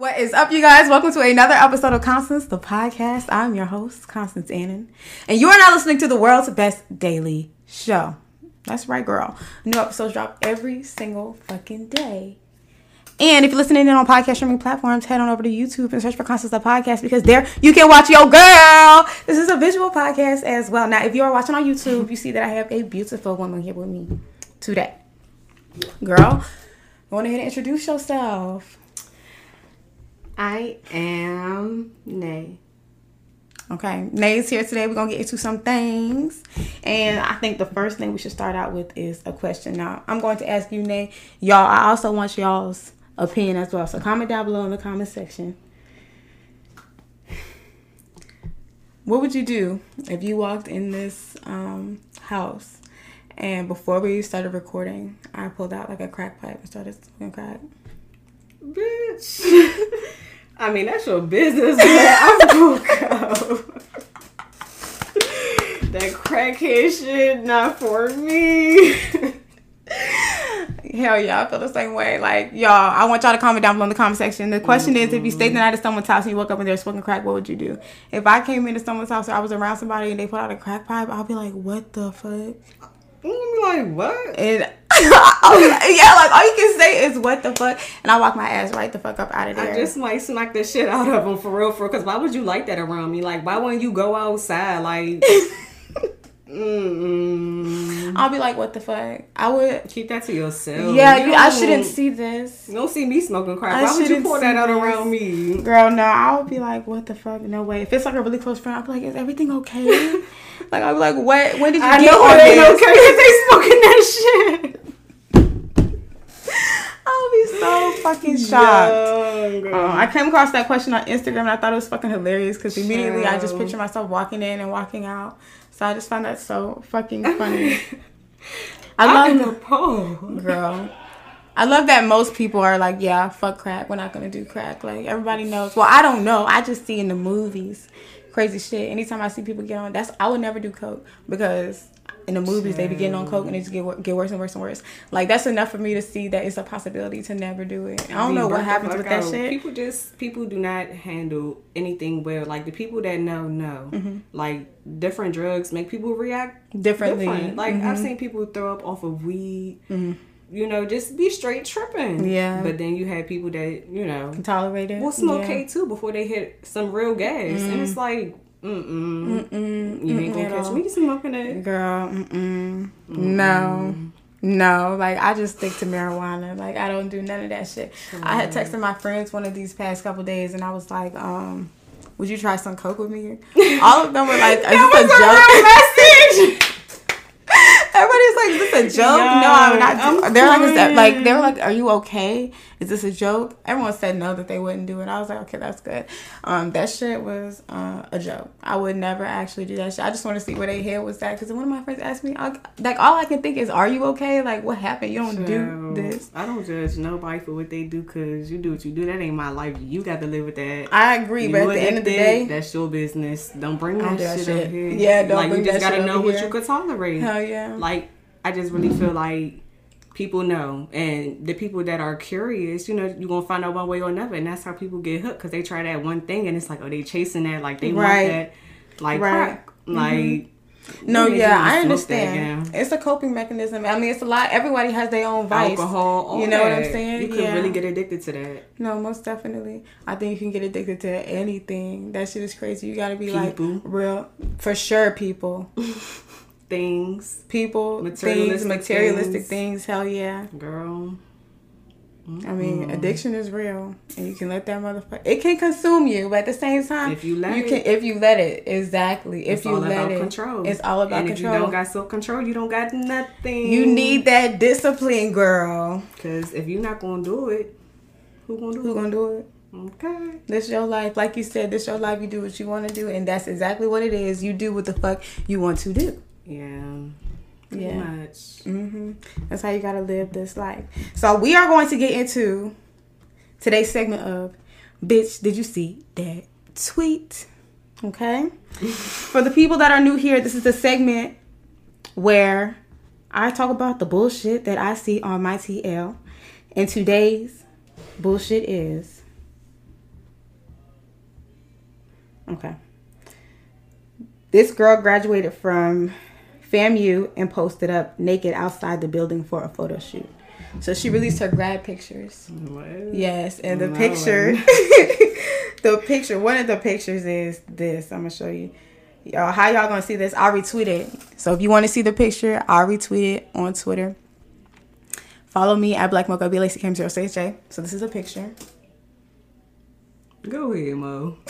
What is up, you guys? Welcome to another episode of Constance, the podcast. I'm your host, Constance Annan, and you are now listening to the world's best daily show. That's right, girl. New episodes drop every single fucking day. And if you're listening in on podcast streaming platforms, head on over to YouTube and search for Constance the Podcast because there you can watch your girl. This is a visual podcast as well. Now, if you are watching on YouTube, you see that I have a beautiful woman here with me today. Girl, go ahead and introduce yourself. I am Nae. Okay, Nae's here today. We're gonna get into some things, and I think the first thing we should start out with is a question. Now, I'm going to ask you, Nae. Y'all, I also want y'all's opinion as well. So comment down below in the comment section. What would you do if you walked in this um, house and before we started recording, I pulled out like a crack pipe and started smoking crack? Bitch. I mean, that's your business, but I'm gonna that crackhead shit, not for me. Hell yeah, I feel the same way. Like, y'all, I want y'all to comment down below in the comment section. The question mm-hmm. is if you stayed the night at someone's house and you woke up and they're smoking crack, what would you do? If I came into someone's house or I was around somebody and they put out a crack pipe, I'll be like, what the fuck? I'm like, what? And yeah, like all you can say is what the fuck, and I walk my ass right the fuck up out of there. I just might smack the shit out of them for real, for because why would you like that around me? Like, why wouldn't you go outside? Like, mm I'll be like, what the fuck? I would keep that to yourself. Yeah, you, I shouldn't see this. You don't see me smoking crack. I why would you pour that out this. around me, girl? No, I would be like, what the fuck? No way. If it's like a really close friend, I'll be like, is everything okay? like I'll be like, what? When did you I get know it okay they smoking that shit. I'll be so fucking shocked. um, I came across that question on Instagram and I thought it was fucking hilarious because immediately I just picture myself walking in and walking out. So I just found that so fucking funny. I love the poll, girl. I love that most people are like, yeah, fuck crack. We're not gonna do crack. Like everybody knows. Well, I don't know. I just see in the movies crazy shit. Anytime I see people get on, that's I would never do coke because in the movies they be getting on coke and it just get get worse and worse and worse. Like that's enough for me to see that it's a possibility to never do it. I don't know what happens with that shit. People just people do not handle anything well. Like the people that know know. Mm-hmm. Like different drugs make people react differently. Different. Like mm-hmm. I've seen people throw up off of weed. Mm-hmm you know, just be straight tripping. Yeah. But then you have people that, you know, Can tolerate it. Will smoke yeah. K too before they hit some real gas. Mm. And it's like, mm-mm. Mm-mm. You ain't gonna catch me smoking it. Girl, mm-mm. No. No, like I just stick to marijuana. Like I don't do none of that shit. Mm. I had texted my friends one of these past couple days and I was like, um, would you try some coke with me? All of them were like, is this a joke? message. Everybody's like, "Is this a joke?" No, I'm not. I'm they're like, "Is that like?" They were like, "Are you okay? Is this a joke?" Everyone said no that they wouldn't do it. I was like, "Okay, that's good." Um, that shit was uh, a joke. I would never actually do that shit. I just want to see where they head was at because one of my friends asked me, I, like, all I can think is, "Are you okay? Like, what happened? You don't so, do this." I don't judge nobody for what they do because you do what you do. That ain't my life. You got to live with that. I agree, you but at the end of the day, that's your business. Don't bring that, shit, that shit up here. Yeah, don't like, bring that shit. You just gotta know what you could tolerate. Hell yeah. Like I just really feel like people know and the people that are curious you know you're gonna find out one way or another and that's how people get hooked because they try that one thing and it's like oh they chasing that like they right. want that like right. crack mm-hmm. like no, yeah, I understand. It's a coping mechanism. I mean, it's a lot. Everybody has their own vice. Alcohol, you know that. what I'm saying? You could yeah. really get addicted to that. No, most definitely. I think you can get addicted to anything. That shit is crazy. You got to be people. like real, for sure. People. things, people, materialistic things, materialistic things. things. Hell yeah, girl. Mm-hmm. I mean, addiction is real, and you can let that motherfucker. It can consume you, but at the same time, if you let you it, can. If you let it, exactly. If you let it, control. It's all about and control. If you don't got self control, you don't got nothing. You need that discipline, girl. Because if you're not gonna do it, who gonna do who it? gonna do it? Okay. This your life. Like you said, this your life. You do what you want to do, and that's exactly what it is. You do what the fuck you want to do. Yeah. yeah. much. Mm-hmm. That's how you gotta live this life. So we are going to get into today's segment of "Bitch, did you see that tweet?" Okay. For the people that are new here, this is the segment where I talk about the bullshit that I see on my TL. And today's bullshit is Okay. This girl graduated from FAMU and posted up naked outside the building for a photo shoot. So she released her grad pictures. What? Yes, and the no picture, the picture, one of the pictures is this. I'm gonna show you. Y'all, how y'all gonna see this? I'll retweet it. So if you want to see the picture, I'll retweet it on Twitter. Follow me at Black Mocha B Lacey Cam 0 J. So this is a picture. Go ahead, Mo.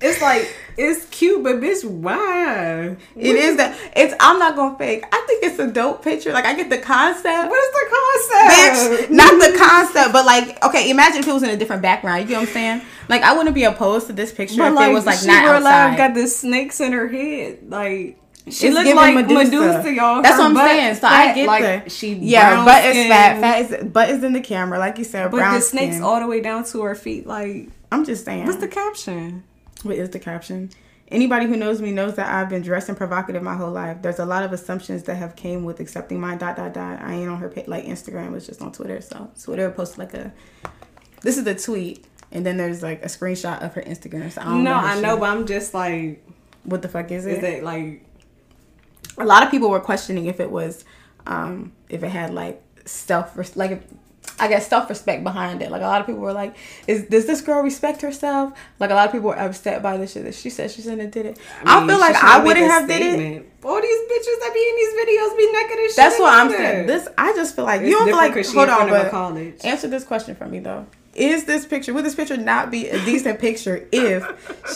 it's like it's cute, but bitch, why? It is that it's. I'm not gonna fake. I think it's a dope picture. Like I get the concept. What is the concept? Bitch, not the concept, but like, okay, imagine if it was in a different background. You get what I'm saying? Like I wouldn't be opposed to this picture but if like, it was like not outside. Got the snakes in her head, like. She looks like Medusa. Medusa y'all. That's what I'm saying. So fat, I get like, the she yeah, but it's fat. Fat is but is in the camera, like you said. But the snakes skin. all the way down to her feet. Like I'm just saying. What's the caption? What is the caption? Anybody who knows me knows that I've been dressed and provocative my whole life. There's a lot of assumptions that have came with accepting my dot dot dot. I ain't on her page, like Instagram was just on Twitter. So Twitter posted like a. This is the tweet, and then there's like a screenshot of her Instagram. So I no, know I know, but I'm just like, what the fuck is it? Is it like? A lot of people were questioning if it was, um, if it had like self like I guess self respect behind it. Like a lot of people were like, "Is does this girl respect herself?" Like a lot of people were upset by the shit that she said she shouldn't have did it. I, mean, I feel like I wouldn't have statement. did it. All these bitches that be in these videos be naked and shit. That's what I'm saying. This I just feel like it's you don't feel like hold on, but college. answer this question for me though. Is this picture would this picture not be a decent picture if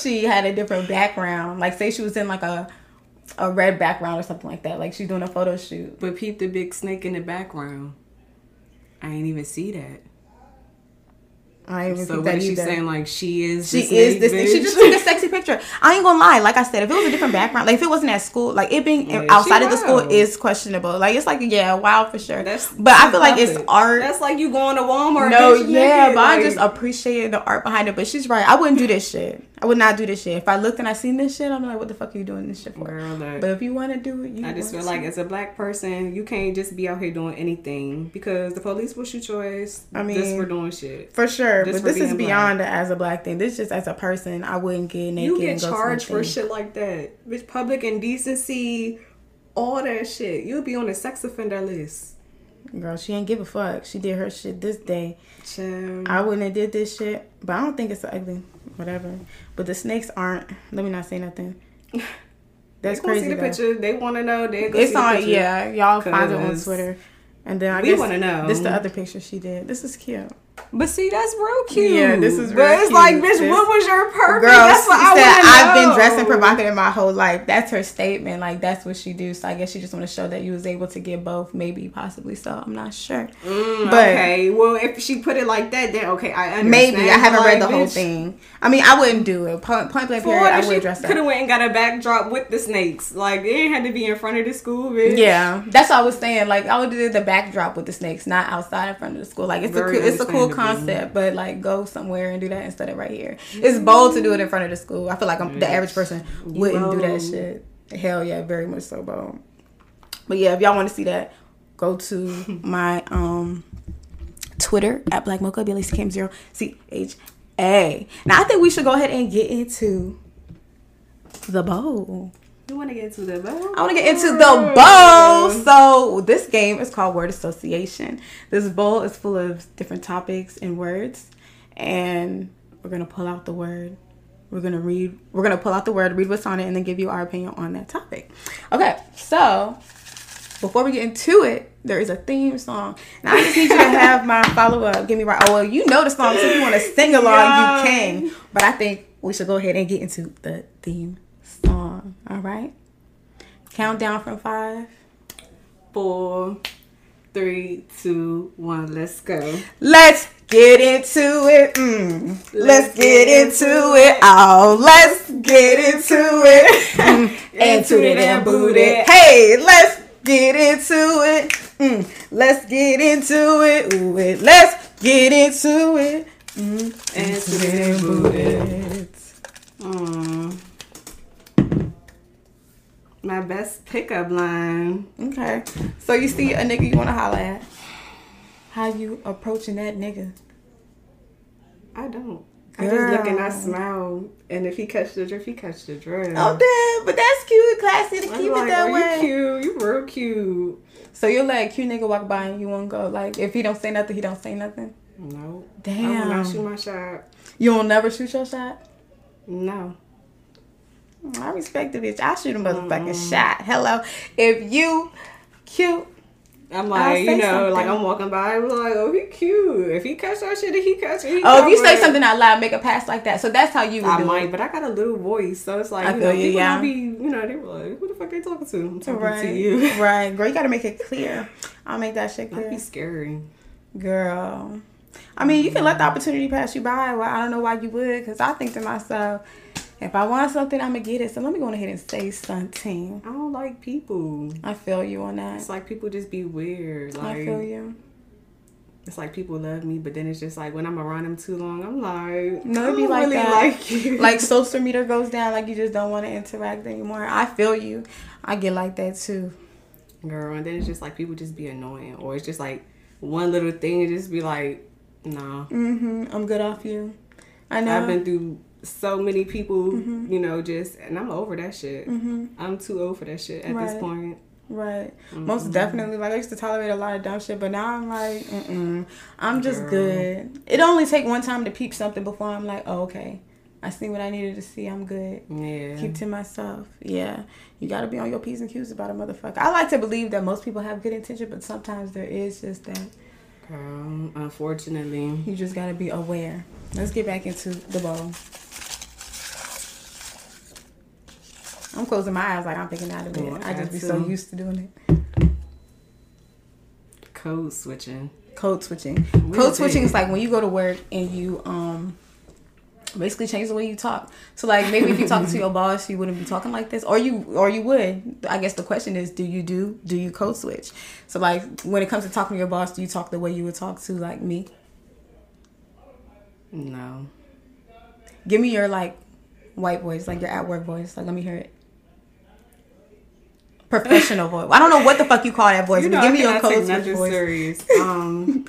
she had a different background? Like say she was in like a a red background or something like that. Like she's doing a photo shoot. But peep the big snake in the background. I ain't even see that. I even so what is she saying? Like she is. She is this. Thing. She just took a sexy picture. I ain't gonna lie. Like I said, if it was a different background, like if it wasn't at school, like it being yeah, outside of the school is questionable. Like it's like yeah, wow for sure. That's but I feel like it's art. That's like you going to Walmart. No, yeah, but like, I just appreciate the art behind it. But she's right. I wouldn't do this shit. I would not do this shit. If I looked and I seen this shit, I'm like, what the fuck are you doing this shit for? Girl, but if you want to do it, you. I just feel like as a black person, you can't just be out here doing anything because the police will shoot your ass. I mean, just for doing shit. For sure, just but this is beyond black. as a black thing. This just as a person, I wouldn't get naked. You get charged for shit like that. Bitch, public indecency, all that shit. You'll be on the sex offender list. Girl, she ain't give a fuck. She did her shit this day. Chill. I wouldn't have did this shit, but I don't think it's ugly. Whatever. But the snakes aren't. Let me not say nothing. That's they crazy. See the though. picture. They want to know. They it's on. Yeah, y'all find it on Twitter. And then I we want to know. This the other picture she did. This is cute. But see, that's real cute. Yeah, this is. Real But it's cute. like, bitch, this, what was your purpose? Girl, that's what I said. I've been dressing provocative in my whole life. That's her statement. Like that's what she do. So I guess she just want to show that you was able to get both. Maybe, possibly. So I'm not sure. Mm, but okay, well, if she put it like that, then okay, I understand. Maybe I haven't like, read the bitch, whole thing. I mean, I wouldn't do it. Point, point blank period. I would dress up. Could have went and got a backdrop with the snakes. Like it had to be in front of the school. Bitch. Yeah, that's what I was saying. Like I would do the backdrop with the snakes, not outside in front of the school. Like it's Very a it's a cool concept, but like go somewhere and do that instead of right here. It's bold to do it in front of the school. I feel like I'm, the average person wouldn't do that shit. Hell yeah, very much so bold. But yeah, if y'all want to see that, go to my um Twitter at Black Mocha Billy Cam zero C H A. Now I think we should go ahead and get into the bowl. You want to get into the bowl? I want to get into the bowl. So this game is called word association. This bowl is full of different topics and words, and we're gonna pull out the word. We're gonna read. We're gonna pull out the word, read what's on it, and then give you our opinion on that topic. Okay, so before we get into it, there is a theme song. Now I just need you to have my follow up. Give me right. Oh well, you know the song, so if you want to sing along, you can. But I think we should go ahead and get into the theme All right. Count down from five, four, three, two, one. Let's go. Let's get into it. Mm. Let's, let's, get, get into, into it. it. Oh, let's get into it. Mm. and toot it and boot it. Hey, let's get into it. Mm. Let's get into it. Ooh, it. Let's get into it. Mm. And toot it and boot it. Mm my best pickup line. Okay. So you see a nigga you want to holler at. How you approaching that nigga? I don't. I just look and I smile, and if he catch the drift, he catch the drift. Oh damn! But that's cute, classy to keep like, it that way. You cute, you real cute. So you'll let a cute nigga walk by and you won't go. Like if he don't say nothing, he don't say nothing. No. Damn. I will not shoot my shot. You will never shoot your shot. No. I respect the bitch. I shoot a motherfucking mm. shot. Hello. If you cute I'm like, you know, something. like I'm walking by, I'm like, oh, he cute. If he catch that shit, if he catch it. oh, if you say something out loud, make a pass like that. So that's how you would I might, it. but I got a little voice, so it's like, I you know, you, people yeah. be, you know, they were like, who the fuck they talking to? I'm talking right. to you. right, girl, you gotta make it clear. I'll make that shit clear. That'd be scary, girl. I mean, you can let the opportunity pass you by. Well, I don't know why you would, because I think to myself, if I want something, I'm gonna get it. So let me go ahead and say something. I don't like people. I feel you on that. It's like people just be weird. Like I feel you. It's like people love me, but then it's just like when I'm around them too long, I'm like, no, it'd be like really that. Like, you. like social meter goes down, like you just don't want to interact anymore. I feel you. I get like that too, girl. And then it's just like people just be annoying, or it's just like one little thing, and just be like, nah. Mhm. I'm good off you. I know. I've been through so many people, mm-hmm. you know, just and I'm over that shit. Mm-hmm. I'm too old for that shit at right. this point. Right. Mm-hmm. Most definitely. Like I used to tolerate a lot of dumb shit, but now I'm like, mm I'm just Girl. good. It only take one time to peep something before I'm like, oh, okay. I see what I needed to see. I'm good. Yeah. Keep to myself. Yeah. You got to be on your P's and Q's about a motherfucker. I like to believe that most people have good intention, but sometimes there is just that. Girl, unfortunately. You just got to be aware. Let's get back into the bowl. I'm closing my eyes like I'm thinking out of it. Oh, I, I just be so used to doing it. Code switching. Code switching. Code switching is like when you go to work and you um basically change the way you talk. So like maybe if you talk to your boss, you wouldn't be talking like this, or you or you would. I guess the question is, do you do do you code switch? So like when it comes to talking to your boss, do you talk the way you would talk to like me? No. Give me your like white voice, like your at work voice. Like let me hear it professional voice. I don't know what the fuck you call that voice. You know, give me your code switch voice. Serious. Um,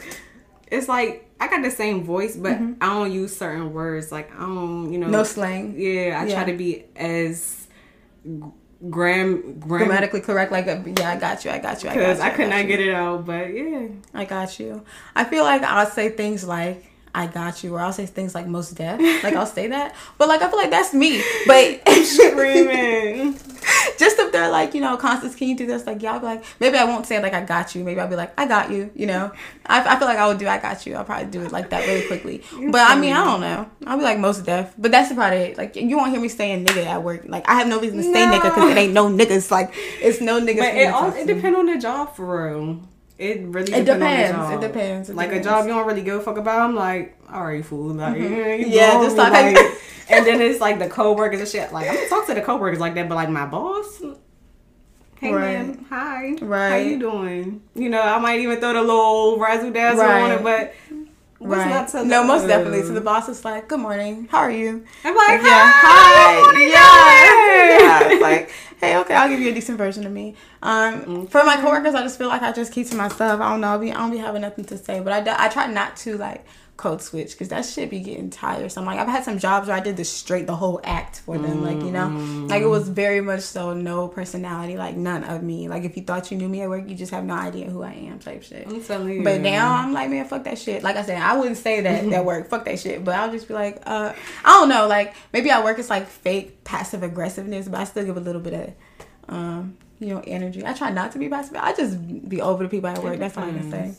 it's like I got the same voice, but mm-hmm. I don't use certain words. Like I don't, you know, no slang. Yeah, I yeah. try to be as gram, gram grammatically correct. Like a, yeah, I got you. I got you. Because I, I, could not get it out, but yeah, I got you. I feel like I'll say things like I got you, or I'll say things like most deaf. Like I'll say that, but like I feel like that's me. But screaming. Just if they're like, you know, Constance, can you do this? Like, y'all be like, maybe I won't say like I got you. Maybe I'll be like, I got you. You know, I, I feel like I would do I got you. I'll probably do it like that really quickly. You're but funny. I mean, I don't know. I'll be like most deaf. But that's about it. Like you won't hear me saying nigga at work. Like I have no reason to say no. nigga because it ain't no niggas. Like it's no niggas. But it all it depends on the job for real. It really it depends. It depends. It like depends. a job you don't really give a fuck about. I'm like, all right, fool. Like, mm-hmm. yeah, just talk like, and then it's like the coworkers and shit. Like I'm gonna talk to the coworkers like that, but like my boss. Hey right. man, hi. Right. How you doing? You know, I might even throw the little razzle dazzle right. on it, but right. no, most definitely. So the boss is like, "Good morning. How are you?" I'm like, "Yeah, hi, yeah, yeah." like, hey, okay, I'll give you a decent version of me. Um, okay. for my coworkers, I just feel like I just keep to myself. I don't know. I, be, I don't be having nothing to say, but I, I try not to like code switch because that shit be getting tiresome. Like I've had some jobs where I did the straight the whole act for them, mm-hmm. like you know, like it was very much so no personality, like none of me. Like if you thought you knew me at work, you just have no idea who I am, type shit. I'm telling you. But now I'm like, man, fuck that shit. Like I said, I wouldn't say that that work, fuck that shit. But I'll just be like, uh, I don't know, like maybe at work it's like fake passive aggressiveness, but I still give a little bit of, um, you know, energy. I try not to be passive. I just be over the people at work. That's all I can say.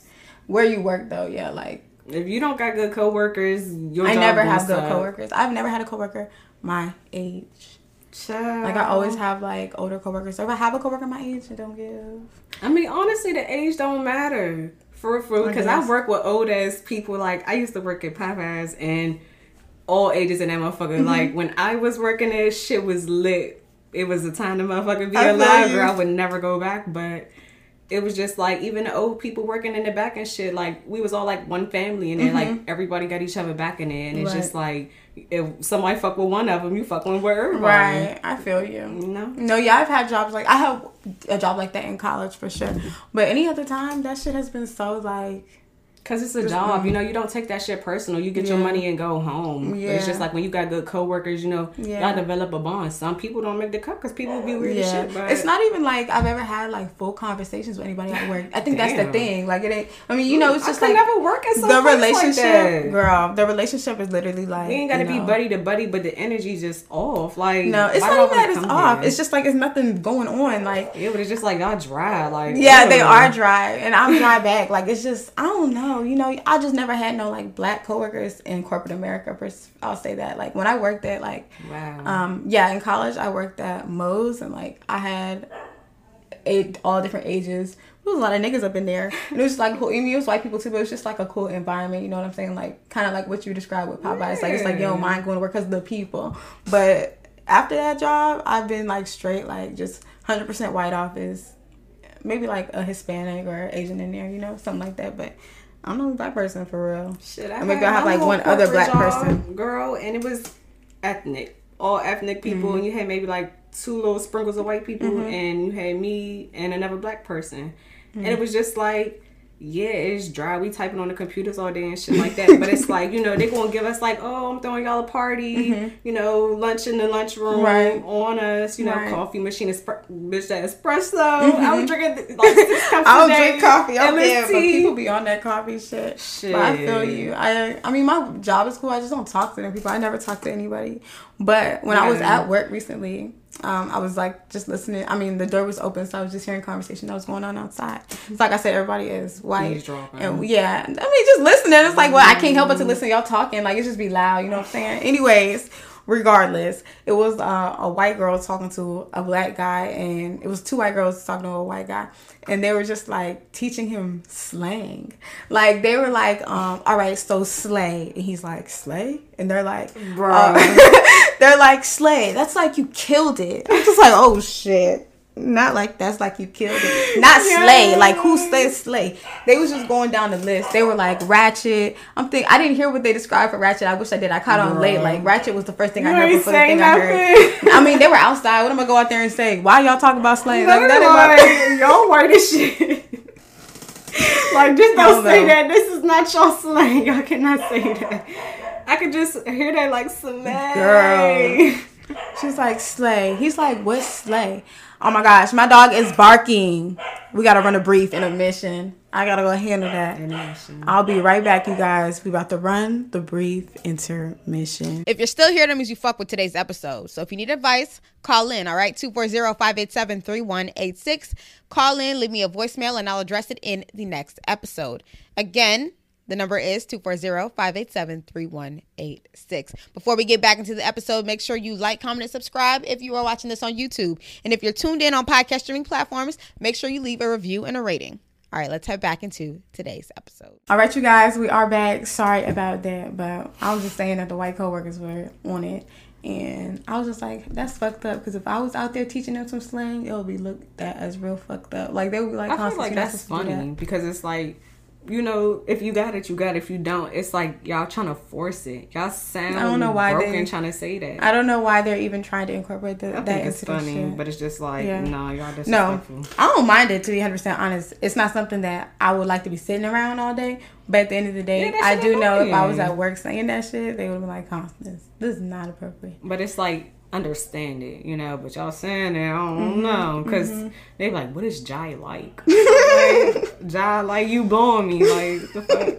Where you work though, yeah, like if you don't got good coworkers, your I never have good coworkers. I've never had a coworker my age. Child. Like I always have like older coworkers. So if I have a coworker my age, I don't give. I mean, honestly, the age don't matter for for because I, I work with old ass people. Like I used to work at Popeyes and all ages in that motherfucker. Mm-hmm. Like when I was working there, shit was lit. It was a time to motherfucker be alive, or I would never go back. But it was just like even the old people working in the back and shit. Like we was all like one family, and then mm-hmm. like everybody got each other back in there, and it's right. just like if somebody fuck with one of them, you fuck with everybody. Right, I feel you. No, no, yeah, I've had jobs like I have a job like that in college for sure, but any other time that shit has been so like Cause it's a just, job, you mm. know. You don't take that shit personal. You get yeah. your money and go home. Yeah. But it's just like when you got good coworkers, you know, yeah. y'all develop a bond. Some people don't make the cut because people be weird yeah. shit. But it's not even like I've ever had like full conversations with anybody at work. I think that's the thing. Like it ain't. I mean, you know, it's just like never work at the relationship, like girl. The relationship is literally like we ain't got to be buddy to buddy, but the energy's just off. Like no, it's not even that it's off. Here? It's just like it's nothing going on. Like yeah, but it's just like y'all dry. Like yeah, they are dry, and I'm dry back. Like it's just I don't know. You know, I just never had no like black coworkers in corporate America. I'll say that. Like when I worked at like wow. um yeah in college I worked at Moe's and like I had eight all different ages. There was a lot of niggas up in there. And it was just like cool. I mean, it was white people too, but it was just like a cool environment. You know what I'm saying? Like kind of like what you described with Popeyes. Yeah. Like it's like you don't mind going to work because of the people. But after that job, I've been like straight like just 100% white office. Maybe like a Hispanic or Asian in there, you know, something like that. But I'm not a black person for real. Shit, I maybe I have like one other black person, girl, and it was ethnic, all ethnic people, mm-hmm. and you had maybe like two little sprinkles of white people, mm-hmm. and you had me and another black person, mm-hmm. and it was just like yeah, it's dry. We typing on the computers all day and shit like that. but it's like, you know, they gonna give us like, oh, I'm throwing y'all a party, mm-hmm. you know, lunch in the lunchroom right. on us, you know, right. coffee machine, espre- bitch, that espresso. Mm-hmm. I was drinking like six cups I don't drink coffee. Okay, but people be on that coffee shit. Shit. But I feel you. I I mean, my job is cool. I just don't talk to them people. I never talk to anybody. But when yeah. I was at work recently, um, I was like just listening. I mean, the door was open, so I was just hearing conversation that was going on outside. It's like I said, everybody is white, and yeah, I mean, just listening. It's like, well, I can't help but to listen. Y'all talking, like it just be loud. You know what I'm saying? Anyways, regardless, it was uh, a white girl talking to a black guy, and it was two white girls talking to a white guy, and they were just like teaching him slang. Like they were like, um, "All right, so slay," and he's like, "Slay," and they're like, "Bro," uh, they're like, "Slay." That's like you killed it. I'm just like, "Oh shit." Not like that's like you killed it. Not slay. Like who says slay? They was just going down the list. They were like ratchet. I'm think I didn't hear what they described for ratchet. I wish I did. I caught on late. Like ratchet was the first thing you I heard before the thing nothing. I heard. I mean, they were outside. What am I go out there and say? Why y'all talking about slang? Like, that y'all white as shit. like just don't say that. This is not your slang. Y'all cannot say that. I could just hear that like slay. Girl. She's like slay. He's like, what slay? Oh my gosh, my dog is barking. We gotta run a brief intermission. I gotta go handle that. Intermission. I'll be right back, you guys. We about to run the brief intermission. If you're still here, that means you fuck with today's episode. So if you need advice, call in, all right? 240-587-3186. Call in, leave me a voicemail, and I'll address it in the next episode. Again, the number is 240-587-3186. Before we get back into the episode, make sure you like, comment, and subscribe if you are watching this on YouTube. And if you're tuned in on podcast streaming platforms, make sure you leave a review and a rating. All right, let's head back into today's episode. All right, you guys, we are back. Sorry about that, but I was just saying that the white coworkers were on it. And I was just like, that's fucked up. Because if I was out there teaching them some slang, it would be looked at as real fucked up. Like they would be like, I feel like that's funny that. because it's like you know, if you got it, you got it. If you don't, it's like y'all trying to force it. Y'all sound I don't know why broken they, trying to say that. I don't know why they're even trying to incorporate the, I that think it's funny, shit. but it's just like yeah. no, y'all disrespectful. No, I don't mind it to be hundred percent honest. It's not something that I would like to be sitting around all day. But at the end of the day, yeah, I do know if I was at work saying that shit, they would be like, "Constance, this is not appropriate." But it's like understand it, you know. But y'all saying it, I don't mm-hmm. know, because mm-hmm. they like, what is Jai like? like Jai like you blowing me, like the fuck.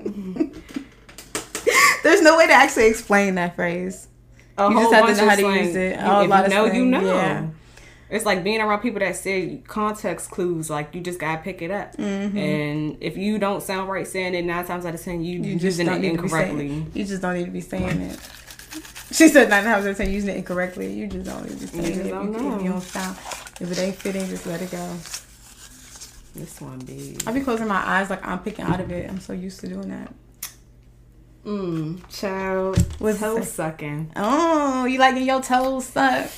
There's no way to actually explain that phrase. A you just have to know how to slang. use it. You, if you know, you know. Yeah. It's like being around people that say context clues. Like you just gotta pick it up, mm-hmm. and if you don't sound right saying it, nine times out of ten you, you using it incorrectly. You just don't need to be saying it. She said nine times out of ten using it incorrectly. You just don't need to say it. If you, if you don't sound, if it ain't fitting, just let it go. This one big. I be closing my eyes like I'm picking out of it. I'm so used to doing that. Mmm, child. With toe sucking. Oh, you liking your toes sucked?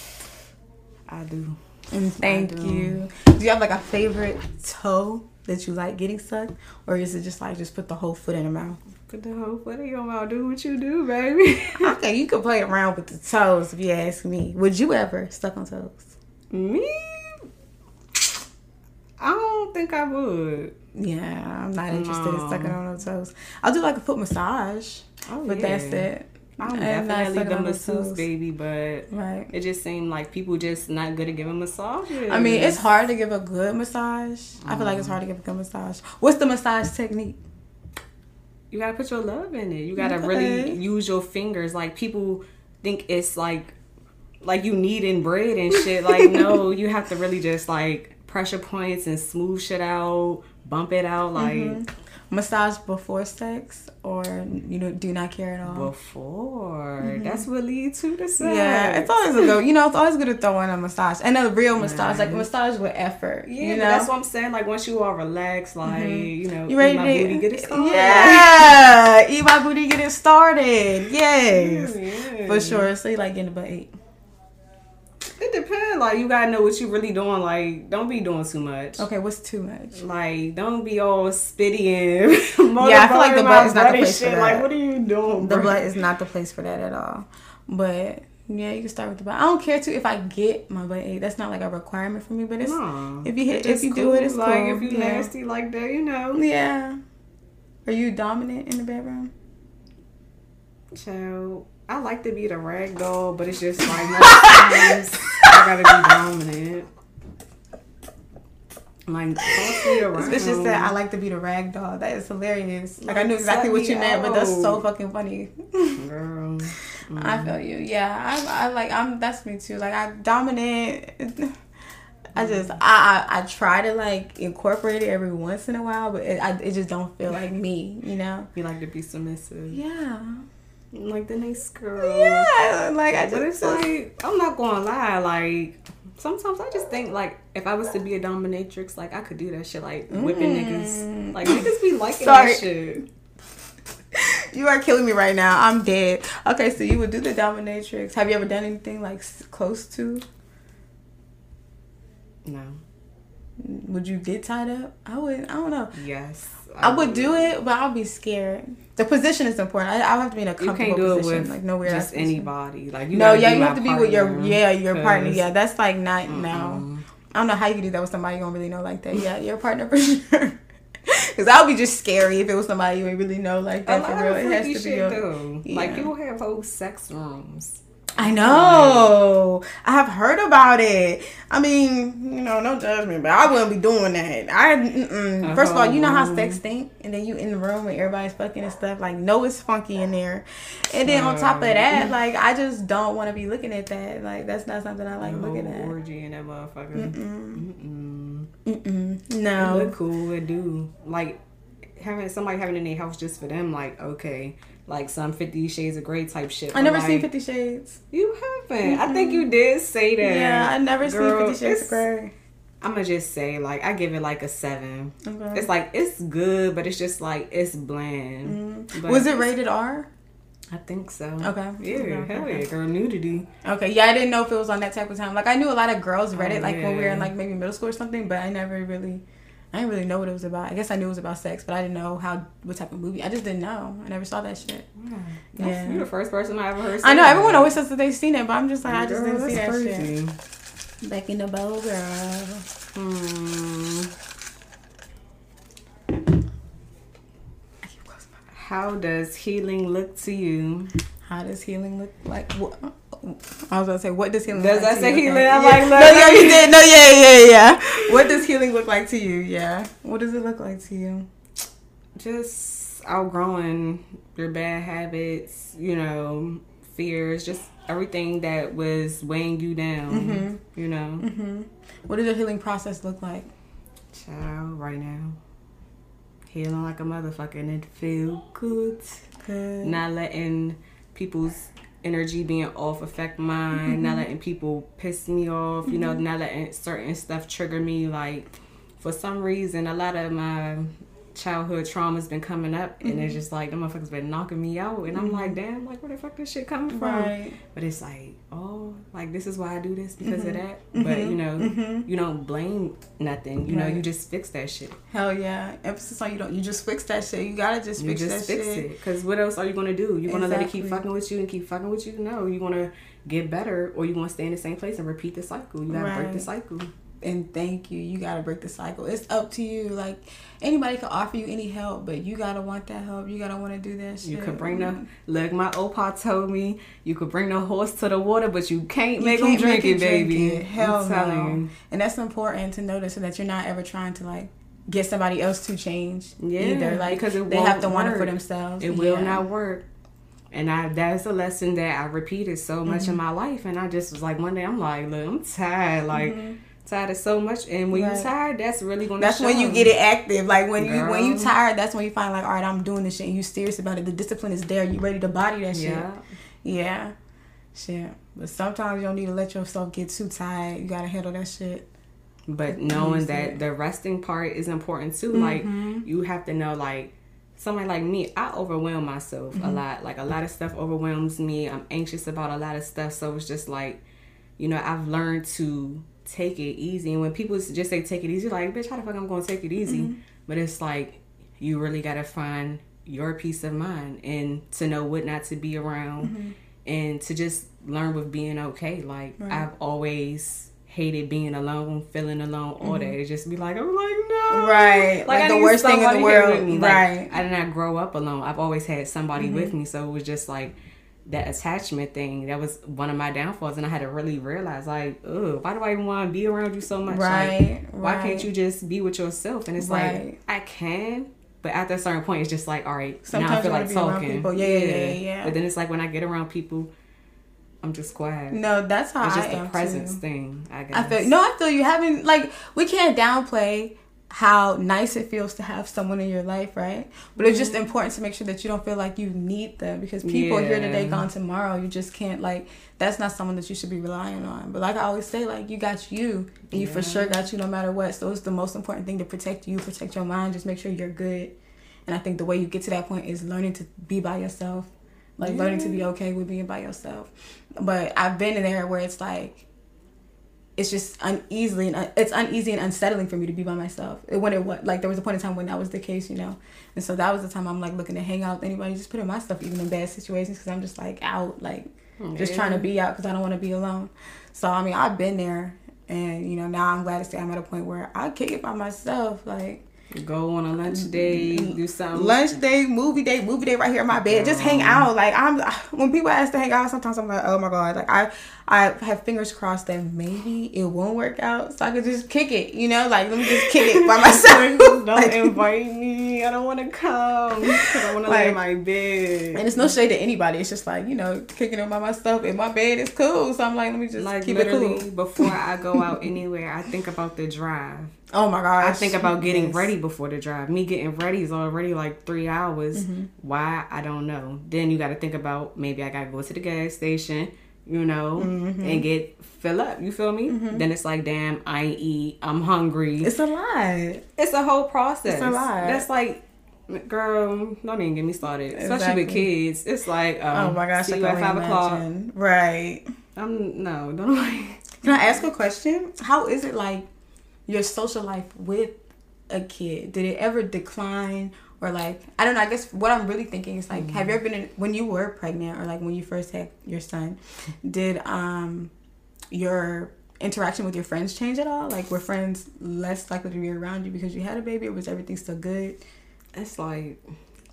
I do. Mm, and thank do. you. Do you have like a favorite toe that you like getting sucked, or is it just like just put the whole foot in your mouth? Put the whole foot in your mouth. Do what you do, baby. okay, you can play around with the toes if you ask me. Would you ever suck on toes? Me? I don't think I would. Yeah, I'm not interested no. in sucking on those toes. I'll do like a foot massage, oh, but yeah. that's it. I'm definitely the masseuse baby, but right. it just seemed like people just not good at giving massages. I mean, it's hard to give a good massage. Mm. I feel like it's hard to give a good massage. What's the massage technique? You gotta put your love in it. You gotta okay. really use your fingers. Like people think it's like like you kneading bread and shit. Like no, you have to really just like pressure points and smooth shit out, bump it out. Like mm-hmm massage before sex or you know do not care at all before mm-hmm. that's what leads to the sex yeah it's always a go you know it's always good to throw in a massage and a real massage like a massage with effort yeah you know? that's what i'm saying like once you are relaxed like mm-hmm. you know you ready to, booty get it started yeah eat my booty get it started yes yeah. for sure so you like getting the butt ate it depends. Like you gotta know what you really doing. Like don't be doing too much. Okay, what's too much? Like don't be all spitty and yeah. I feel like the butt is not the place shit. for that. Like what are you doing? The bro? butt is not the place for that at all. But yeah, you can start with the butt. I don't care too if I get my butt. That's not like a requirement for me. But it's no, if you hit if you cool. do it, it's like cool. if you yeah. nasty like that, you know. Yeah. Are you dominant in the bedroom? So I like to be the rag doll, but it's just like most times I gotta be dominant. Like toss me around. This bitch said I like to be the rag doll. That is hilarious. Like, like I knew exactly what you out. meant, but that's so fucking funny. Girl. Mm. I feel you. Yeah, I, I like I'm. That's me too. Like I dominate. I just I, I, I try to like incorporate it every once in a while, but it I, it just don't feel like me, you know. You like to be submissive. Yeah like the nice girl. Yeah, like I just. But it's like I'm not gonna lie, like sometimes I just think like if I was to be a dominatrix, like I could do that shit, like whipping mm. niggas. Like niggas be liking Sorry. that shit. You are killing me right now. I'm dead. Okay, so you would do the dominatrix. Have you ever done anything like close to? No. Would you get tied up? I would. I don't know. Yes. I, I would do it, but I'll be scared. The position is important. I, I have to be in a comfortable you can't do position, it with like nowhere else. just anybody. Like you no, yeah, you have to be with your yeah your partner. Yeah, that's like not mm now. I don't know how you can do that with somebody you don't really know like that. Yeah, your partner for sure. Because that would be just scary if it was somebody you ain't really know like that. A for real. It has to be. Your, yeah. Like people have whole sex rooms. I know. I have heard about it. I mean, you know, no judgment, but I wouldn't be doing that. I uh-huh. first of all, you know how sex stink, and then you in the room and everybody's fucking and stuff. Like, no, it's funky in there, and then on top of that, like, I just don't want to be looking at that. Like, that's not something I like looking at. Orgy in that motherfucker. Mm-mm. Mm-mm. Mm-mm. No, it look cool. It do like having somebody having in their house just for them. Like, okay like some Fifty Shades of Grey type shit. I never like, seen Fifty Shades. You haven't? Mm-hmm. I think you did say that. Yeah, I never Girl, seen Fifty Shades of Grey. I'm gonna just say like I give it like a seven. Okay. It's like it's good, but it's just like it's bland. Mm-hmm. Was it rated R? I think so. Okay. Yeah, okay. hell yeah, girl, nudity. Okay, yeah, I didn't know if it was on that type of time. Like I knew a lot of girls read it, oh, like yeah. when we were in like maybe middle school or something, but I never really I didn't really know what it was about. I guess I knew it was about sex, but I didn't know how what type of movie. I just didn't know. I never saw that shit. Yeah, yeah. you're the first person I ever heard. I know that. everyone always says that they've seen it, but I'm just like I just girl, didn't see that crazy. shit. Back in the bowl, girl. Hmm. How does healing look to you? How does healing look like? What? I was gonna say, what does healing? Does look like say healing? Okay. I'm yeah. like, no, yeah, you did. No, yeah, yeah, yeah. What does healing look like to you? Yeah. What does it look like to you? Just outgrowing your bad habits. You know, fears. Just everything that was weighing you down. Mm-hmm. You know. Mm-hmm. What does your healing process look like? Child, right now. Healing like a motherfucker and it feel good. Good. Not letting people's energy being off affect mine, mm-hmm. not letting people piss me off, mm-hmm. you know, mm-hmm. not letting certain stuff trigger me. Like, for some reason, a lot of my childhood trauma's been coming up and mm-hmm. it's just like the motherfuckers been knocking me out and I'm like, mm-hmm. damn, like where the fuck this shit coming from? Right. But it's like, oh, like this is why I do this because mm-hmm. of that. Mm-hmm. But you know, mm-hmm. you don't blame nothing. You right. know, you just fix that shit. Hell yeah. Emphasis on you don't you just fix that shit. You gotta just fix you just that fix shit. it. Cause what else are you gonna do? You gonna exactly. let it keep fucking with you and keep fucking with you? No, you wanna get better or you wanna stay in the same place and repeat the cycle. You gotta right. break the cycle. And thank you. You gotta break the cycle. It's up to you. Like anybody can offer you any help, but you gotta want that help. You gotta want to do that shit. You could bring the look. My opa told me you could bring the horse to the water, but you can't make you can't them drink it, baby. Drink it. Hell no. And that's important to notice, so that you're not ever trying to like get somebody else to change yeah, either. Like because they have to work. want it for themselves. It will not work. And I that's a lesson that I repeated so much mm-hmm. in my life. And I just was like one day I'm like, look, I'm tired. Like mm-hmm tired of so much and when right. you're tired that's really gonna that's when you get it active. Like when Girl. you when you tired that's when you find like all right i'm doing this shit and you serious about it. The discipline is there. You ready to body that shit. Yeah. Yeah. Shit. But sometimes you don't need to let yourself get too tired. You gotta handle that shit. But knowing that the resting part is important too mm-hmm. like you have to know like somebody like me i overwhelm myself mm-hmm. a lot. Like a lot of stuff overwhelms me. I'm anxious about a lot of stuff. So it's just like you know i've learned to take it easy. And when people just say take it easy, like, bitch, how the fuck I'm gonna take it easy? Mm-hmm. But it's like you really gotta find your peace of mind and to know what not to be around mm-hmm. and to just learn with being okay. Like right. I've always hated being alone, feeling alone, all mm-hmm. that. It just be like, I'm like, no. Right. Like, like the worst thing in the world. Like, right. I did not grow up alone. I've always had somebody mm-hmm. with me. So it was just like that attachment thing that was one of my downfalls and i had to really realize like oh why do i even want to be around you so much right, like, why can't you just be with yourself and it's right. like i can but after a certain point it's just like all right Sometimes now i feel like talking yeah, yeah, yeah yeah but then it's like when i get around people I'm just quiet. No, that's how it's just I a presence too. thing. I guess. I feel no. I feel you having like we can't downplay how nice it feels to have someone in your life, right? But it's just mm-hmm. important to make sure that you don't feel like you need them because people yeah. here today, gone tomorrow. You just can't like that's not someone that you should be relying on. But like I always say, like you got you, and you yeah. for sure got you no matter what. So it's the most important thing to protect you, protect your mind. Just make sure you're good. And I think the way you get to that point is learning to be by yourself, like yeah. learning to be okay with being by yourself. But I've been in there where it's like it's just uneasily and uh, it's uneasy and unsettling for me to be by myself. It, when it was like there was a point in time when that was the case, you know, and so that was the time I'm like looking to hang out with anybody, just putting myself even in bad situations because I'm just like out, like just trying to be out because I don't want to be alone. So I mean, I've been there, and you know now I'm glad to say I'm at a point where I kick it by myself, like Go on a lunch day, do something. Lunch day, movie day, movie day right here in my bed. Just hang oh. out. Like I'm when people ask to hang out, sometimes I'm like, oh my god. Like I I have fingers crossed that maybe it won't work out. So I could just kick it, you know? Like let me just kick it by myself. don't like, invite me. I don't wanna come. I wanna like, lay in my bed. And it's no shade to anybody. It's just like, you know, kicking it by myself in my bed is cool. So I'm like, let me just like keep it cool. Before I go out anywhere, I think about the drive. Oh my gosh. I think about getting yes. ready before the drive. Me getting ready is already like three hours. Mm-hmm. Why? I don't know. Then you got to think about maybe I got to go to the gas station, you know, mm-hmm. and get fill up. You feel me? Mm-hmm. Then it's like, damn, I eat. I'm hungry. It's a lot. It's a whole process. It's a lot. That's like, girl, don't even get me started. Exactly. Especially with kids. It's like, um, oh my gosh, see you at five imagine. o'clock. Right. I'm no, don't. Worry. Can I ask a question? How is it like? Your social life with a kid? Did it ever decline or like I don't know, I guess what I'm really thinking is like mm-hmm. have you ever been in, when you were pregnant or like when you first had your son, did um your interaction with your friends change at all? Like were friends less likely to be around you because you had a baby or was everything still good? It's like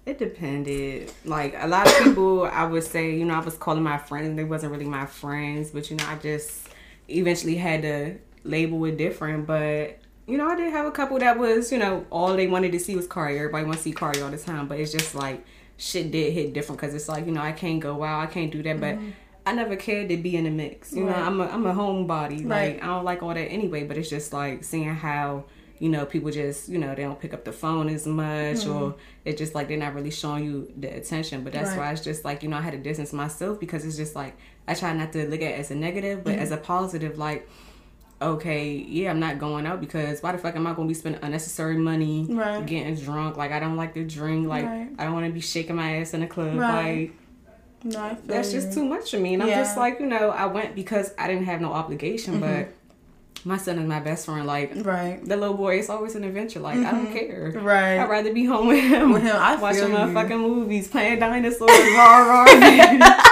it depended. Like a lot of people I would say, you know, I was calling my friends, they wasn't really my friends, but you know, I just eventually had to label it different, but you know, I did have a couple that was, you know, all they wanted to see was Kari. Everybody wants to see Kari all the time, but it's just like shit did hit different because it's like you know I can't go out, I can't do that, but. Mm-hmm. I never cared to be in the mix. You right. know, I'm a I'm a homebody. Right. Like I don't like all that anyway. But it's just like seeing how you know people just you know they don't pick up the phone as much mm-hmm. or it's just like they're not really showing you the attention. But that's right. why it's just like you know I had to distance myself because it's just like I try not to look at it as a negative, but mm-hmm. as a positive. Like okay, yeah, I'm not going out because why the fuck am I going to be spending unnecessary money right. getting drunk? Like, I don't like to drink. Like, right. I don't want to be shaking my ass in a club. Right. Like, no, that's you. just too much for me. And yeah. I'm just like, you know, I went because I didn't have no obligation, mm-hmm. but my son is my best friend. Like, right, the little boy, it's always an adventure. Like, mm-hmm. I don't mm-hmm. care. Right, I'd rather be home with him. With him, I watching my fucking movies, playing dinosaurs, rah rah.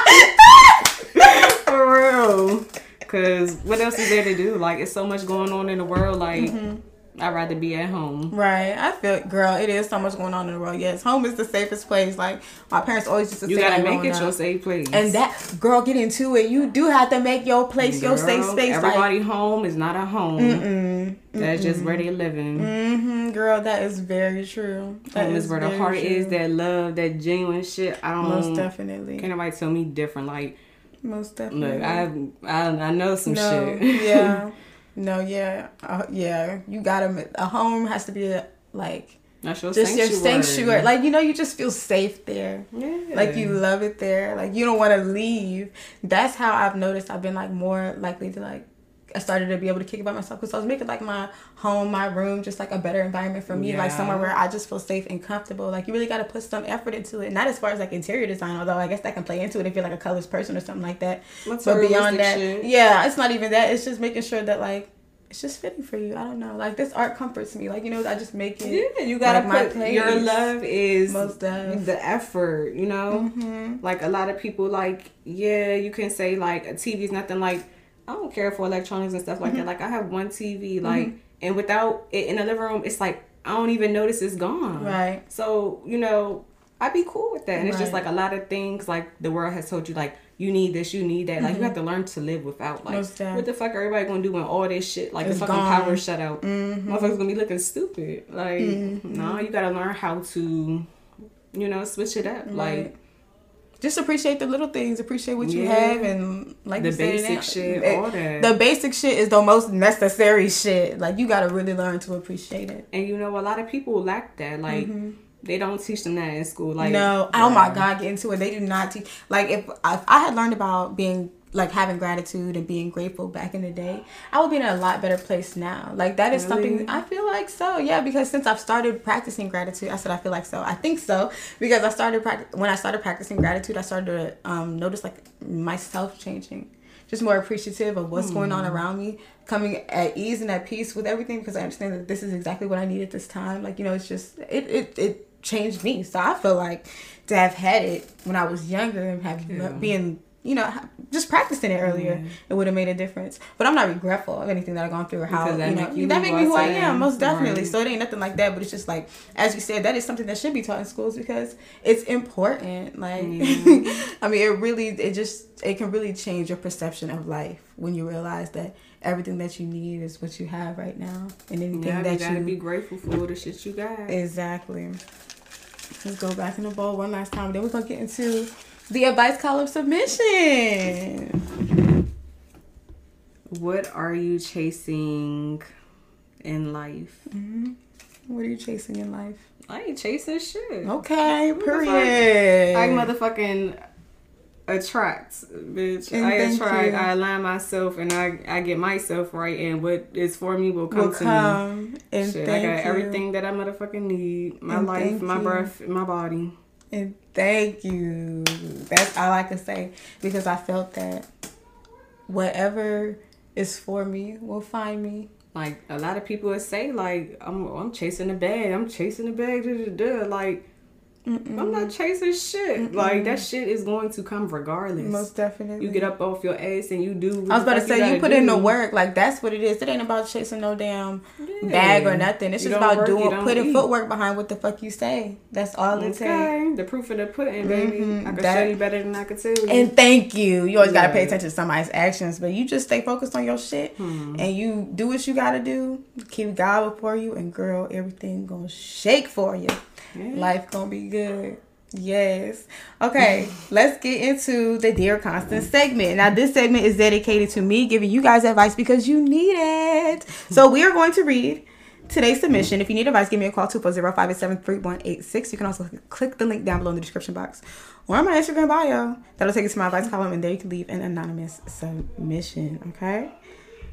For real. Cause what else is there to do? Like, it's so much going on in the world. Like, mm-hmm. I'd rather be at home. Right. I feel, girl, it is so much going on in the world. Yes, home is the safest place. Like my parents always used to you say, you gotta make it up. your safe place. And that, girl, get into it. You do have to make your place girl, your safe space. Everybody like, home is not a home. Mm-mm, That's mm-mm. just where they're living. Mm-hmm, girl, that is very true. That home is, is where the heart true. is. That love, that genuine shit. I don't. Know. Most definitely. Can't nobody tell me different. Like. Most definitely. Look, I I, I know some no, shit. yeah. No, yeah, uh, yeah. You gotta. A home has to be a, like just sanctuary. your sanctuary. Like you know, you just feel safe there. Yeah. Like you love it there. Like you don't want to leave. That's how I've noticed. I've been like more likely to like I started to be able to kick it by myself because I was making like my home, my room, just like a better environment for me, yeah. like somewhere where I just feel safe and comfortable. Like you really got to put some effort into it. Not as far as like interior design, although I guess that can play into it if you're like a colors person or something like that. What's but beyond that, shit? yeah, it's not even that. It's just making sure that like it's just fitting for you. I don't know. Like this art comforts me. Like you know, I just make it. Yeah, you gotta like, put your love is most of the effort. You know, mm-hmm. like a lot of people like yeah, you can say like a TV is nothing like I don't care for electronics and stuff like mm-hmm. that. Like I have one TV, mm-hmm. like, mm-hmm. and without it in the living room, it's like I don't even notice it's gone. Right. So you know, I'd be cool with that. And right. it's just like a lot of things like the world has told you like you need this, you need that. Mm-hmm. Like you mm-hmm. have to learn to live without. Like what the fuck everybody gonna do when all this shit like it's the fucking gone. power shut out? Mm-hmm. Motherfuckers gonna be looking stupid. Like mm-hmm. no, you gotta learn how to, you know, switch it up. Right. Like just appreciate the little things, appreciate what you have, and like the basic shit, all that. The basic shit is the most necessary shit. Like you gotta really learn to appreciate it. And you know, a lot of people lack that. Like mm-hmm. they don't teach them that in school. Like no, oh my god, get into it. They do not teach. Like if, if I had learned about being like having gratitude and being grateful back in the day, I would be in a lot better place now. Like that is really? something I feel like so. Yeah, because since I've started practicing gratitude, I said I feel like so. I think so because I started practice when I started practicing gratitude, I started to um, notice like myself changing, just more appreciative of what's mm. going on hmm. around me, coming at ease and at peace with everything because I understand that this is exactly what I need at this time. Like you know, it's just it it it changed me. So I feel like to have had it when I was younger and have yeah. being you know, just practicing it earlier, mm-hmm. it would have made a difference. But I'm not regretful of anything that I've gone through or how that you know you that make me who I am, most definitely. Right. So it ain't nothing like that. But it's just like as you said, that is something that should be taught in schools because it's important. Like mm-hmm. I mean, it really it just it can really change your perception of life when you realize that everything that you need is what you have right now, and anything yeah, that you gotta be grateful for the shit you got. Exactly. Let's go back in the bowl one last time. Then we're gonna get into the advice column submission. What are you chasing in life? Mm-hmm. What are you chasing in life? I ain't chasing shit. Okay, period. I motherfucking attract, bitch. And I attract. You. I align myself, and I I get myself right, and what is for me will come will to come. me. And Shit, I got you. everything that I motherfucking need. My and life, my breath, my body. And thank you. That's all I can say because I felt that whatever is for me will find me. Like a lot of people would say, like I'm I'm chasing the bag. I'm chasing the bag. Da, da, da. Like Mm-mm. I'm not chasing shit. Mm-mm. Like that shit is going to come regardless. Most definitely. You get up off your ass and you do. I was about to say you, you put do. in the work. Like that's what it is. It ain't about chasing no damn yeah. bag or nothing. It's you just about work, doing putting eat. footwork behind what the fuck you say. That's all okay. it takes. The proof of the pudding, baby. Mm-hmm. I can that, show you better than I can tell you. And thank you. You always yeah. gotta pay attention to somebody's actions, but you just stay focused on your shit hmm. and you do what you gotta do. Keep God before you, and girl, everything gonna shake for you. Yeah. Life gonna be good. Yes. Okay, let's get into the Dear Constance segment. Now, this segment is dedicated to me giving you guys advice because you need it. So, we are going to read today's submission. If you need advice, give me a call 240-587-3186. You can also click the link down below in the description box or on my Instagram bio. That'll take you to my advice column, and there you can leave an anonymous submission. Okay.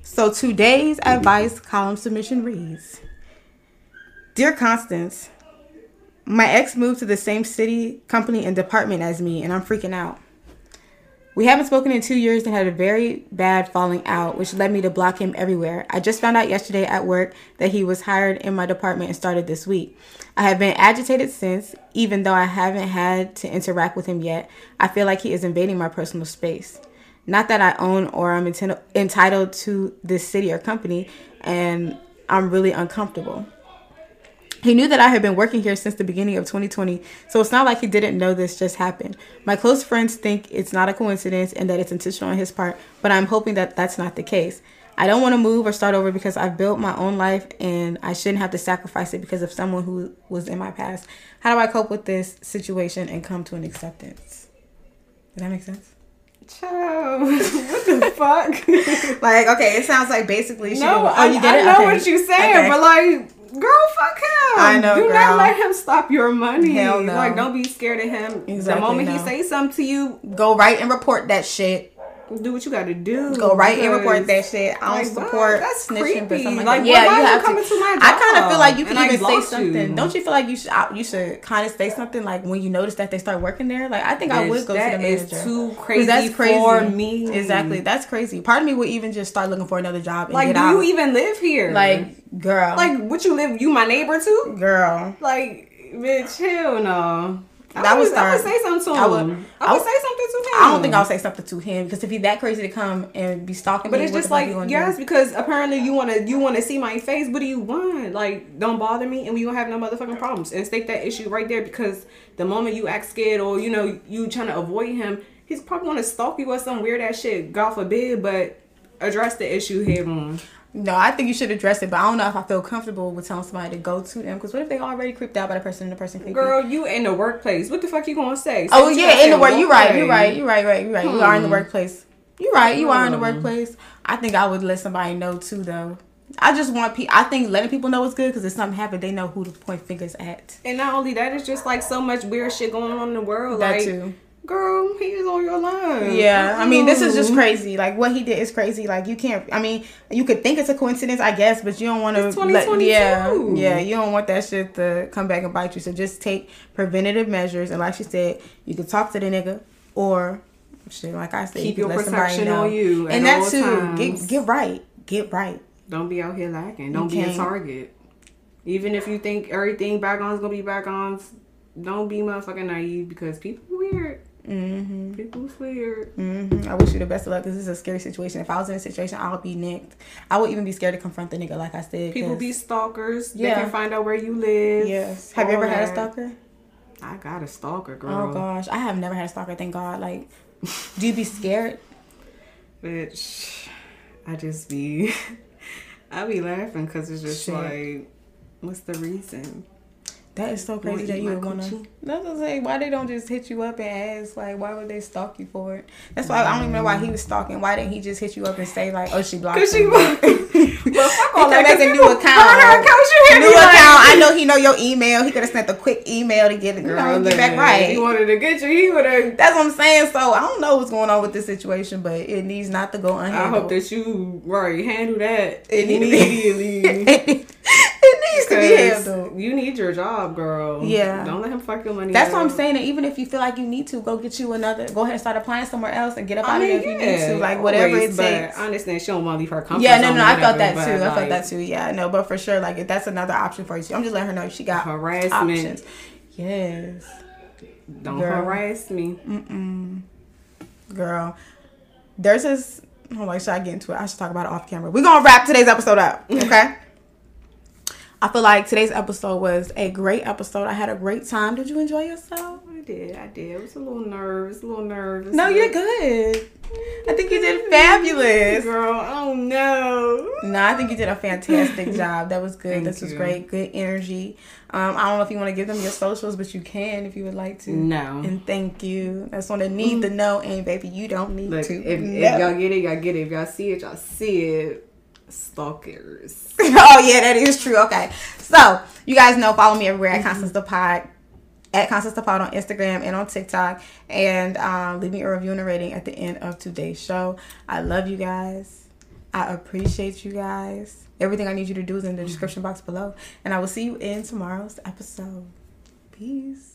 So, today's advice column submission reads Dear Constance, my ex moved to the same city, company, and department as me, and I'm freaking out. We haven't spoken in two years and had a very bad falling out, which led me to block him everywhere. I just found out yesterday at work that he was hired in my department and started this week. I have been agitated since, even though I haven't had to interact with him yet. I feel like he is invading my personal space. Not that I own or I'm entitled to this city or company, and I'm really uncomfortable. He knew that I had been working here since the beginning of 2020, so it's not like he didn't know this just happened. My close friends think it's not a coincidence and that it's intentional on his part, but I'm hoping that that's not the case. I don't want to move or start over because I've built my own life and I shouldn't have to sacrifice it because of someone who was in my past. How do I cope with this situation and come to an acceptance? Did that make sense? Child, what the fuck? like, okay, it sounds like basically. she. no, I, oh, you get I, it? I know okay. what you're saying, okay. but like Girl, fuck him. I know. Do girl. not let him stop your money. Hell no. Like, don't be scared of him. Exactly the moment no. he say something to you, go right and report that shit do what you got to do. Go right and report that shit. I don't like, support that's snitching, creepy. Like, like yeah, you have to. I kind of feel like you can even say something. You. Don't you feel like you should? You should kind of say something like when you notice that they start working there. Like I think Bitch, I would go to the manager. too crazy. That's crazy for me. Exactly. That's crazy. Part of me would even just start looking for another job. like, do out. you even live here? Like, girl. Like, would you live? You my neighbor too? Girl. Like, bitch, hell no. I would, start, I would say something to him. I would, I would, say something to him. I don't think I'll say something to him because if he's that crazy to come and be stalking but it's just like yes, do? because apparently you want to you want to see my face. What do you want? Like, don't bother me, and we don't have no motherfucking problems. And state that issue right there because the moment you act scared or you know you trying to avoid him, he's probably gonna stalk you or some weird ass shit. God forbid, but address the issue head on. No, I think you should address it, but I don't know if I feel comfortable with telling somebody to go to them. Because what if they already creeped out by the person and the person creeped Girl, you in the workplace. What the fuck you gonna say? say oh yeah, in the work. You're right. You're right. You're right. Right. You're right. Hmm. You are in the hmm. workplace. You're right. You hmm. are in the hmm. workplace. I think I would let somebody know too, though. I just want people. I think letting people know is good because if something happened, they know who to point fingers at. And not only that, it's just like so much weird shit going on in the world. That like, too girl, he's on your line. Yeah, I mean, this is just crazy. Like what he did is crazy. Like you can't. I mean, you could think it's a coincidence, I guess, but you don't want to. Yeah, yeah, you don't want that shit to come back and bite you. So just take preventative measures, and like she said, you could talk to the nigga or shit. Like I said, keep you your protection on you, and that too. Times. Get get right. Get right. Don't be out here lacking. Don't you be can't. a target. Even if you think everything back on's gonna be back on, don't be motherfucking naive because people weird. Mm-hmm. People's weird. Mm-hmm. I wish you the best of luck. This is a scary situation. If I was in a situation, I would be nicked. I would even be scared to confront the nigga, like I said. People be stalkers. Yeah. They can find out where you live. Yes. Have you ever had a stalker? I got a stalker, girl. Oh gosh, I have never had a stalker. Thank God. Like, do you be scared? Bitch, I just be, I be laughing because it's just Shit. like, what's the reason? That is so crazy that you would want to. That's what I'm saying. Why they don't just hit you up and ask like, why would they stalk you for it? That's why I don't even know why he was stalking. Why didn't he just hit you up and say like, oh, she blocked Cause she blocked. well, fuck all that. Make a new account. Her account new account. I know he know your email. He could have sent a quick email to get the girl get back right. He wanted to get you. He would have. That's what I'm saying. So I don't know what's going on with this situation, but it needs not to go unhandled. I hope that you right handle that immediately. needs to be handled. You need your job, girl. Yeah. Don't let him fuck your money. That's out. what I'm saying. And even if you feel like you need to, go get you another. Go ahead and start applying somewhere else and get up I out mean, of there if yeah, you need to. Like whatever always, it takes. I understand she don't want to leave her comfort Yeah, no, no, I felt that too. Like, I felt that too. Yeah, no, but for sure, like if that's another option for you, I'm just letting her know if she got harassment. Options. Yes. Don't Girl. harass me. Mm-mm. Girl, there's this. Oh, like, should I get into it? I should talk about it off camera. We're gonna wrap today's episode up, okay? I feel like today's episode was a great episode. I had a great time. Did you enjoy yourself? I did. I did. It was a little nervous, a little nervous. No, you're good. I think you did fabulous. Girl, oh no. No, I think you did a fantastic job. That was good. Thank this was great. Good energy. Um, I don't know if you want to give them your socials, but you can if you would like to. No. And thank you. That's on the need to know, and baby, you don't need Look, to. If, if y'all get it, y'all get it. If y'all see it, y'all see it stalkers. oh yeah, that is true. Okay, so you guys know, follow me everywhere at Constance the Pod, at Constance the Pod on Instagram and on TikTok, and um, leave me a review and a rating at the end of today's show. I love you guys. I appreciate you guys. Everything I need you to do is in the description box below, and I will see you in tomorrow's episode. Peace.